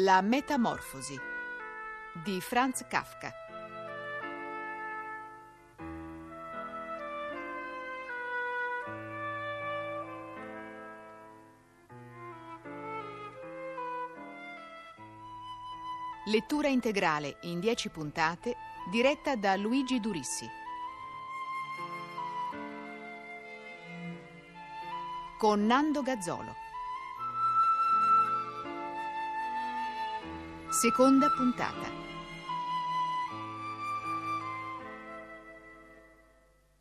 La metamorfosi di Franz Kafka. Lettura integrale in 10 puntate diretta da Luigi Durissi. Con Nando Gazzolo. Seconda puntata.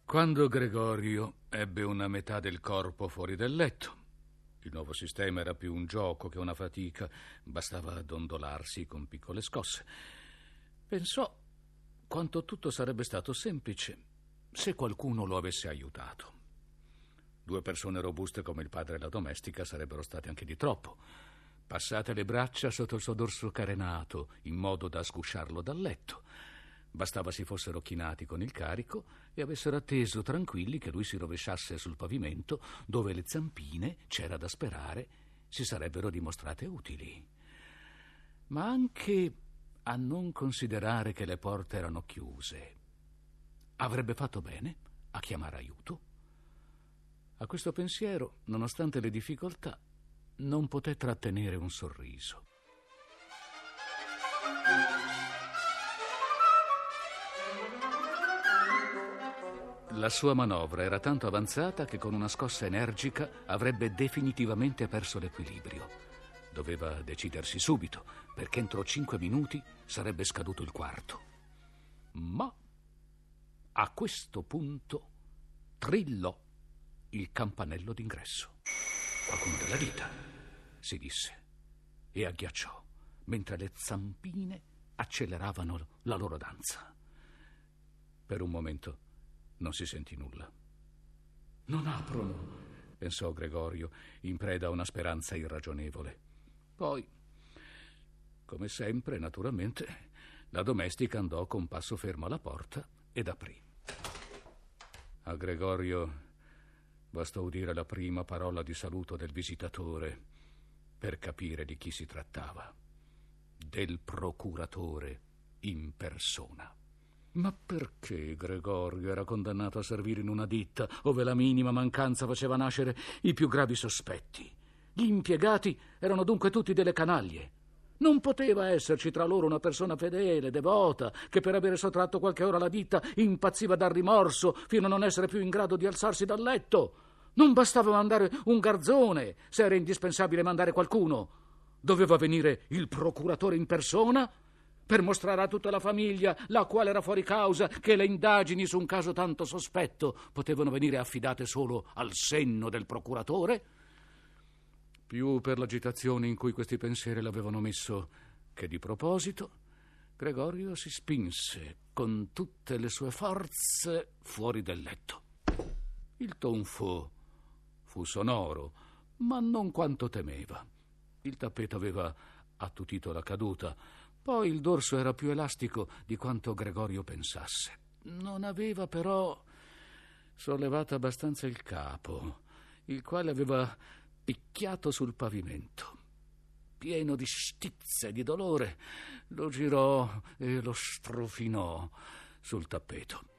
Quando Gregorio ebbe una metà del corpo fuori del letto, il nuovo sistema era più un gioco che una fatica, bastava dondolarsi con piccole scosse. Pensò quanto tutto sarebbe stato semplice se qualcuno lo avesse aiutato. Due persone robuste come il padre e la domestica sarebbero state anche di troppo. Passate le braccia sotto il suo dorso carenato, in modo da sgusciarlo dal letto. Bastava si fossero chinati con il carico e avessero atteso tranquilli che lui si rovesciasse sul pavimento, dove le zampine, c'era da sperare, si sarebbero dimostrate utili. Ma anche a non considerare che le porte erano chiuse. Avrebbe fatto bene a chiamare aiuto. A questo pensiero, nonostante le difficoltà, non poté trattenere un sorriso. La sua manovra era tanto avanzata che con una scossa energica avrebbe definitivamente perso l'equilibrio. Doveva decidersi subito, perché entro cinque minuti sarebbe scaduto il quarto. Ma a questo punto trillò il campanello d'ingresso. Qualcuno della vita, si disse, e agghiacciò, mentre le zampine acceleravano la loro danza. Per un momento non si sentì nulla. Non aprono, pensò Gregorio, in preda a una speranza irragionevole. Poi, come sempre, naturalmente, la domestica andò con passo fermo alla porta ed aprì. A Gregorio Bastò udire la prima parola di saluto del visitatore per capire di chi si trattava. Del procuratore in persona. Ma perché Gregorio era condannato a servire in una ditta ove la minima mancanza faceva nascere i più gravi sospetti? Gli impiegati erano dunque tutti delle canaglie. Non poteva esserci tra loro una persona fedele, devota, che per avere sottratto qualche ora alla ditta impazziva dal rimorso fino a non essere più in grado di alzarsi dal letto. Non bastava mandare un garzone se era indispensabile mandare qualcuno. Doveva venire il procuratore in persona per mostrare a tutta la famiglia, la quale era fuori causa, che le indagini su un caso tanto sospetto potevano venire affidate solo al senno del procuratore. Più per l'agitazione in cui questi pensieri l'avevano messo che di proposito, Gregorio si spinse con tutte le sue forze fuori del letto. Il tonfo Fu sonoro, ma non quanto temeva. Il tappeto aveva attutito la caduta, poi il dorso era più elastico di quanto Gregorio pensasse. Non aveva però sollevato abbastanza il capo, il quale aveva picchiato sul pavimento. Pieno di stizze e di dolore, lo girò e lo strofinò sul tappeto.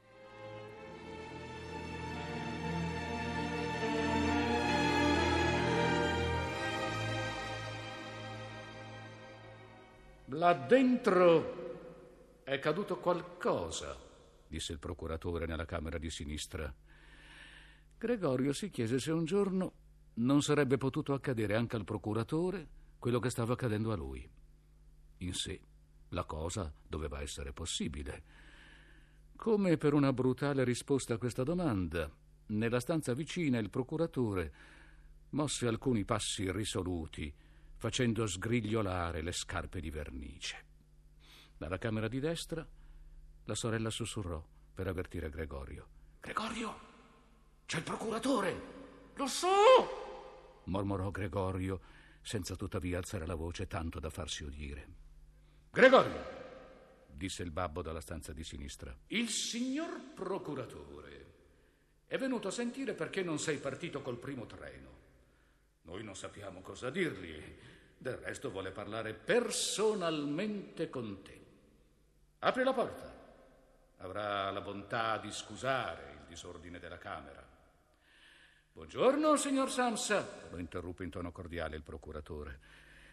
Là dentro è caduto qualcosa, disse il procuratore nella camera di sinistra. Gregorio si chiese se un giorno non sarebbe potuto accadere anche al procuratore quello che stava accadendo a lui. In sé la cosa doveva essere possibile. Come per una brutale risposta a questa domanda, nella stanza vicina il procuratore mosse alcuni passi risoluti facendo sgrigliolare le scarpe di vernice. Dalla camera di destra la sorella sussurrò per avvertire Gregorio. Gregorio, c'è il procuratore! Lo so! mormorò Gregorio, senza tuttavia alzare la voce tanto da farsi udire. Gregorio! disse il babbo dalla stanza di sinistra. Il signor procuratore è venuto a sentire perché non sei partito col primo treno. Noi non sappiamo cosa dirgli. Del resto vuole parlare personalmente con te. Apri la porta. Avrà la bontà di scusare il disordine della Camera. Buongiorno, signor Samsa, lo interruppe in tono cordiale il procuratore.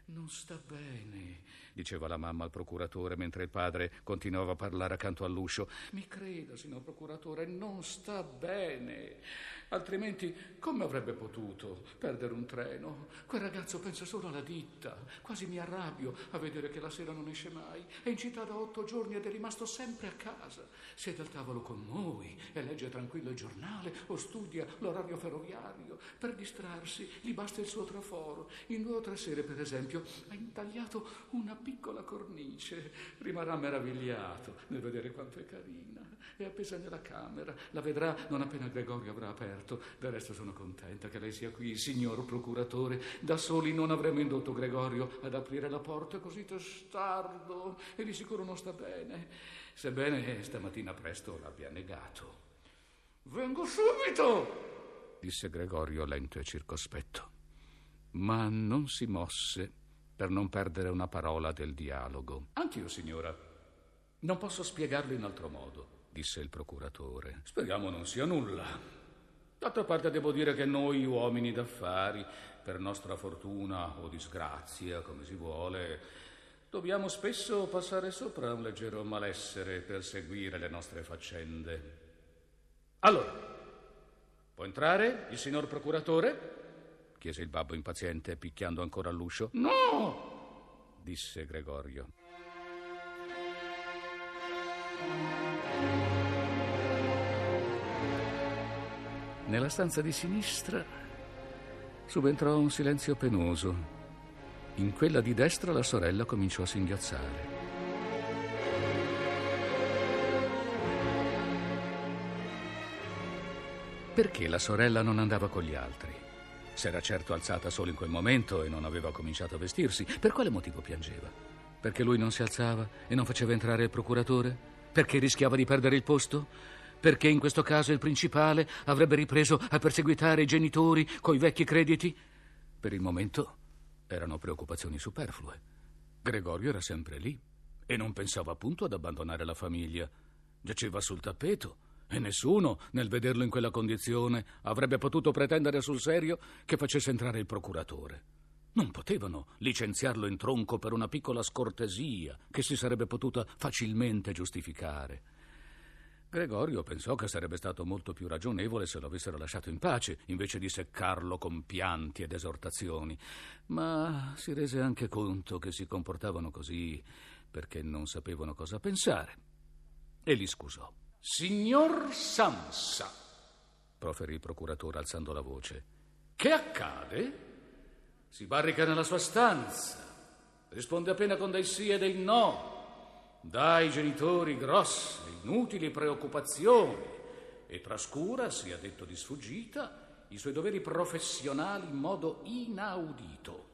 Non sta bene, diceva la mamma al procuratore mentre il padre continuava a parlare accanto all'uscio. Mi creda, signor procuratore, non sta bene. Altrimenti come avrebbe potuto perdere un treno? Quel ragazzo pensa solo alla ditta. Quasi mi arrabbio a vedere che la sera non esce mai. È in città da otto giorni ed è rimasto sempre a casa. Siede al tavolo con noi e legge tranquillo il giornale o studia l'orario ferroviario. Per distrarsi gli basta il suo traforo. In due o tre sere, per esempio, ha intagliato una piccola cornice. Rimarrà meravigliato nel vedere quanto è carina. È appesa nella camera. La vedrà non appena Gregorio avrà aperto. Del resto sono contenta che lei sia qui, signor procuratore. Da soli non avremmo indotto Gregorio ad aprire la porta così testardo e di sicuro non sta bene. Sebbene stamattina presto l'abbia negato. Vengo subito! disse Gregorio lento e circospetto. Ma non si mosse per non perdere una parola del dialogo. Anch'io, signora. Non posso spiegarlo in altro modo, disse il procuratore. Speriamo non sia nulla. D'altra parte devo dire che noi uomini d'affari, per nostra fortuna o disgrazia, come si vuole, dobbiamo spesso passare sopra un leggero malessere per seguire le nostre faccende. Allora, può entrare il signor procuratore? chiese il babbo impaziente, picchiando ancora all'uscio. No! disse Gregorio. Nella stanza di sinistra subentrò un silenzio penoso. In quella di destra la sorella cominciò a singhiozzare. Perché la sorella non andava con gli altri? S'era certo alzata solo in quel momento e non aveva cominciato a vestirsi. Per quale motivo piangeva? Perché lui non si alzava e non faceva entrare il procuratore? Perché rischiava di perdere il posto? Perché in questo caso il principale avrebbe ripreso a perseguitare i genitori coi vecchi crediti? Per il momento erano preoccupazioni superflue. Gregorio era sempre lì e non pensava appunto ad abbandonare la famiglia. Giaceva sul tappeto e nessuno, nel vederlo in quella condizione, avrebbe potuto pretendere sul serio che facesse entrare il procuratore. Non potevano licenziarlo in tronco per una piccola scortesia che si sarebbe potuta facilmente giustificare. Gregorio pensò che sarebbe stato molto più ragionevole se lo avessero lasciato in pace, invece di seccarlo con pianti ed esortazioni, ma si rese anche conto che si comportavano così perché non sapevano cosa pensare e li scusò. Signor Sansa, proferì il procuratore alzando la voce, che accade? Si barrica nella sua stanza, risponde appena con dei sì e dei no, dà ai genitori grosse, inutili preoccupazioni e trascura, sia detto di sfuggita, i suoi doveri professionali in modo inaudito.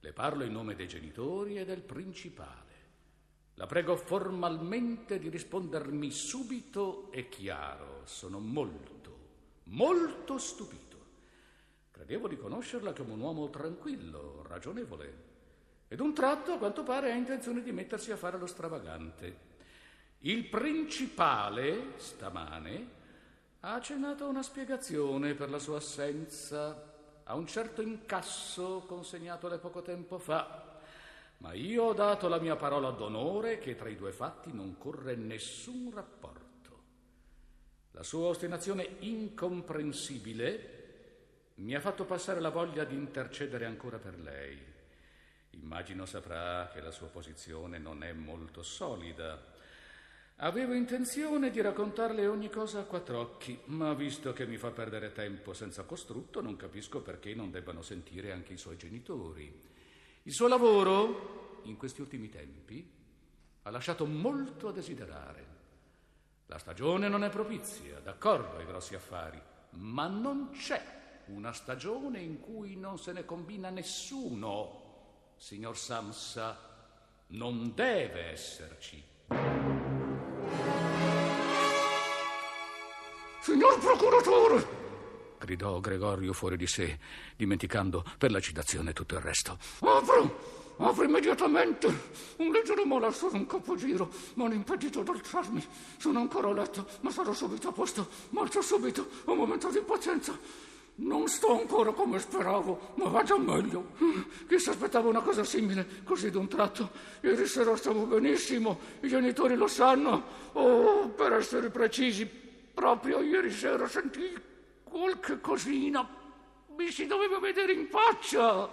Le parlo in nome dei genitori e del principale. La prego formalmente di rispondermi subito e chiaro. Sono molto, molto stupito. Credevo di conoscerla come un uomo tranquillo, ragionevole. Ed un tratto, a quanto pare, ha intenzione di mettersi a fare lo stravagante. Il principale, stamane, ha accennato una spiegazione per la sua assenza, a un certo incasso consegnatole poco tempo fa ma io ho dato la mia parola d'onore che tra i due fatti non corre nessun rapporto. La sua ostinazione incomprensibile mi ha fatto passare la voglia di intercedere ancora per lei. Immagino saprà che la sua posizione non è molto solida. Avevo intenzione di raccontarle ogni cosa a quattro occhi, ma visto che mi fa perdere tempo senza costrutto, non capisco perché non debbano sentire anche i suoi genitori. Il suo lavoro, in questi ultimi tempi, ha lasciato molto a desiderare. La stagione non è propizia, d'accordo ai grossi affari, ma non c'è una stagione in cui non se ne combina nessuno. Signor Samsa, non deve esserci. Signor procuratore, gridò Gregorio fuori di sé, dimenticando per la citazione tutto il resto. Apro! Apro immediatamente! Un leggero malasso un capogiro mi hanno impedito d'alzarmi. Sono ancora a letto, ma sarò subito a posto. Marcio subito, un momento di pazienza. Non sto ancora come speravo, ma va già meglio. Chi si aspettava una cosa simile, così d'un tratto? Ieri sera stavo benissimo, i genitori lo sanno. Oh, per essere precisi, proprio ieri sera sentii qualche cosina. Mi si doveva vedere in faccia.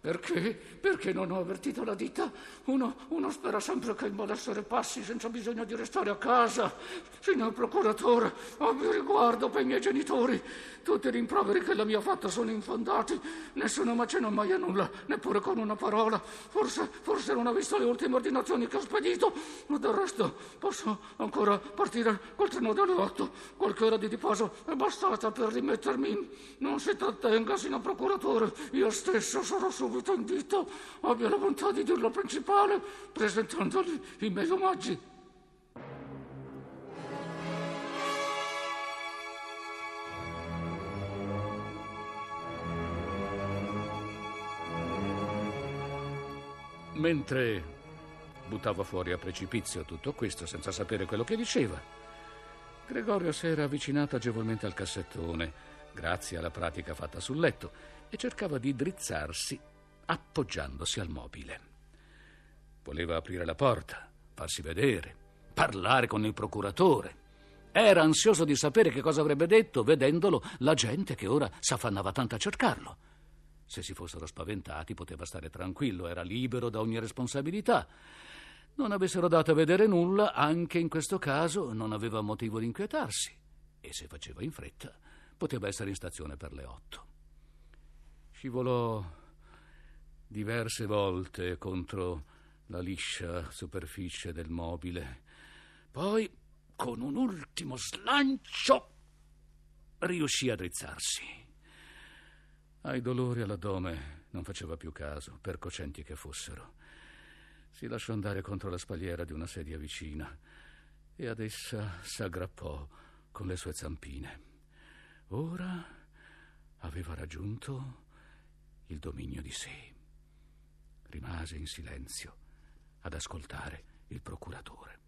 Perché? Perché non ho avvertito la ditta? Uno, uno spera sempre che il malessere passi senza bisogno di restare a casa. Signor procuratore, abbia riguardo per i miei genitori. Tutti i rimproveri che la mia fatta sono infondati. Nessuno mi accenna mai a nulla, neppure con una parola. Forse, forse non ha visto le ultime ordinazioni che ho spedito. Ma del resto posso ancora partire col treno delle otto. Qualche ora di riposo è bastata per rimettermi in... Non si trattenga, signor procuratore. Io stesso sarò subito in dito. Abbia la bontà di dirlo principale, presentandogli i miei omaggi. Mentre buttava fuori a precipizio tutto questo senza sapere quello che diceva, Gregorio si era avvicinato agevolmente al cassettone, grazie alla pratica fatta sul letto, e cercava di drizzarsi appoggiandosi al mobile. Voleva aprire la porta, farsi vedere, parlare con il procuratore. Era ansioso di sapere che cosa avrebbe detto, vedendolo la gente che ora s'affannava tanto a cercarlo. Se si fossero spaventati poteva stare tranquillo, era libero da ogni responsabilità. Non avessero dato a vedere nulla, anche in questo caso non aveva motivo di inquietarsi. E se faceva in fretta, poteva essere in stazione per le otto. Scivolò diverse volte contro la liscia superficie del mobile. Poi, con un ultimo slancio, riuscì a drizzarsi. Ai dolori all'addome non faceva più caso, per cocenti che fossero. Si lasciò andare contro la spalliera di una sedia vicina e ad essa s'aggrappò con le sue zampine. Ora aveva raggiunto il dominio di sé. Rimase in silenzio ad ascoltare il procuratore.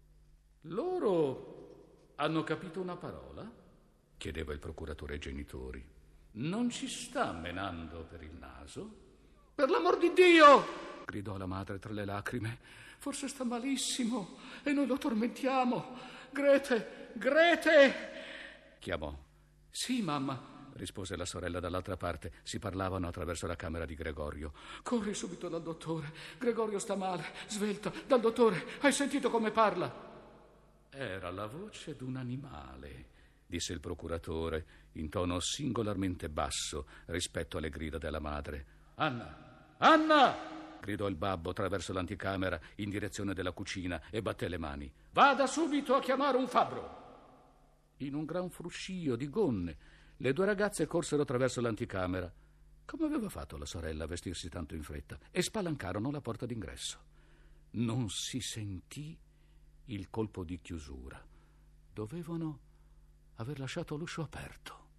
Loro hanno capito una parola? chiedeva il procuratore ai genitori. Non ci sta menando per il naso? Per l'amor di Dio! gridò la madre tra le lacrime. Forse sta malissimo e noi lo tormentiamo. Grete, Grete! chiamò. Sì, mamma, rispose la sorella dall'altra parte. Si parlavano attraverso la camera di Gregorio. Corri subito dal dottore. Gregorio sta male, svelta. Dal dottore. Hai sentito come parla? Era la voce d'un animale disse il procuratore in tono singolarmente basso rispetto alle grida della madre. Anna! Anna! gridò il babbo attraverso l'anticamera in direzione della cucina e batté le mani. Vada subito a chiamare un fabbro! In un gran fruscio di gonne, le due ragazze corsero attraverso l'anticamera. Come aveva fatto la sorella a vestirsi tanto in fretta? E spalancarono la porta d'ingresso. Non si sentì il colpo di chiusura. Dovevano aver lasciato l'uscio aperto,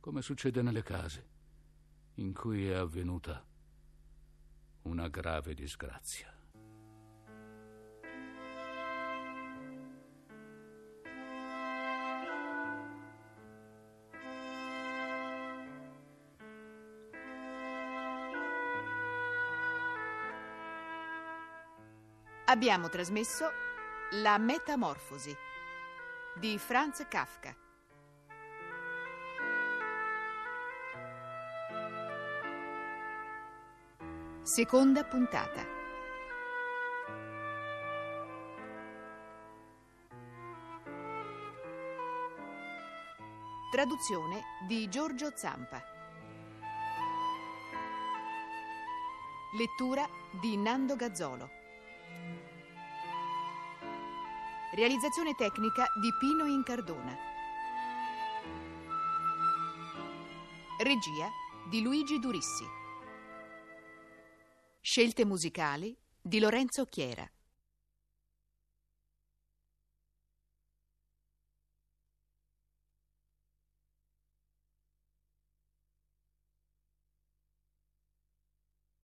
come succede nelle case in cui è avvenuta una grave disgrazia. Abbiamo trasmesso La Metamorfosi di Franz Kafka. Seconda puntata. Traduzione di Giorgio Zampa. Lettura di Nando Gazzolo. Realizzazione tecnica di Pino Incardona. Regia di Luigi Durissi. Scelte musicali di Lorenzo Chiera.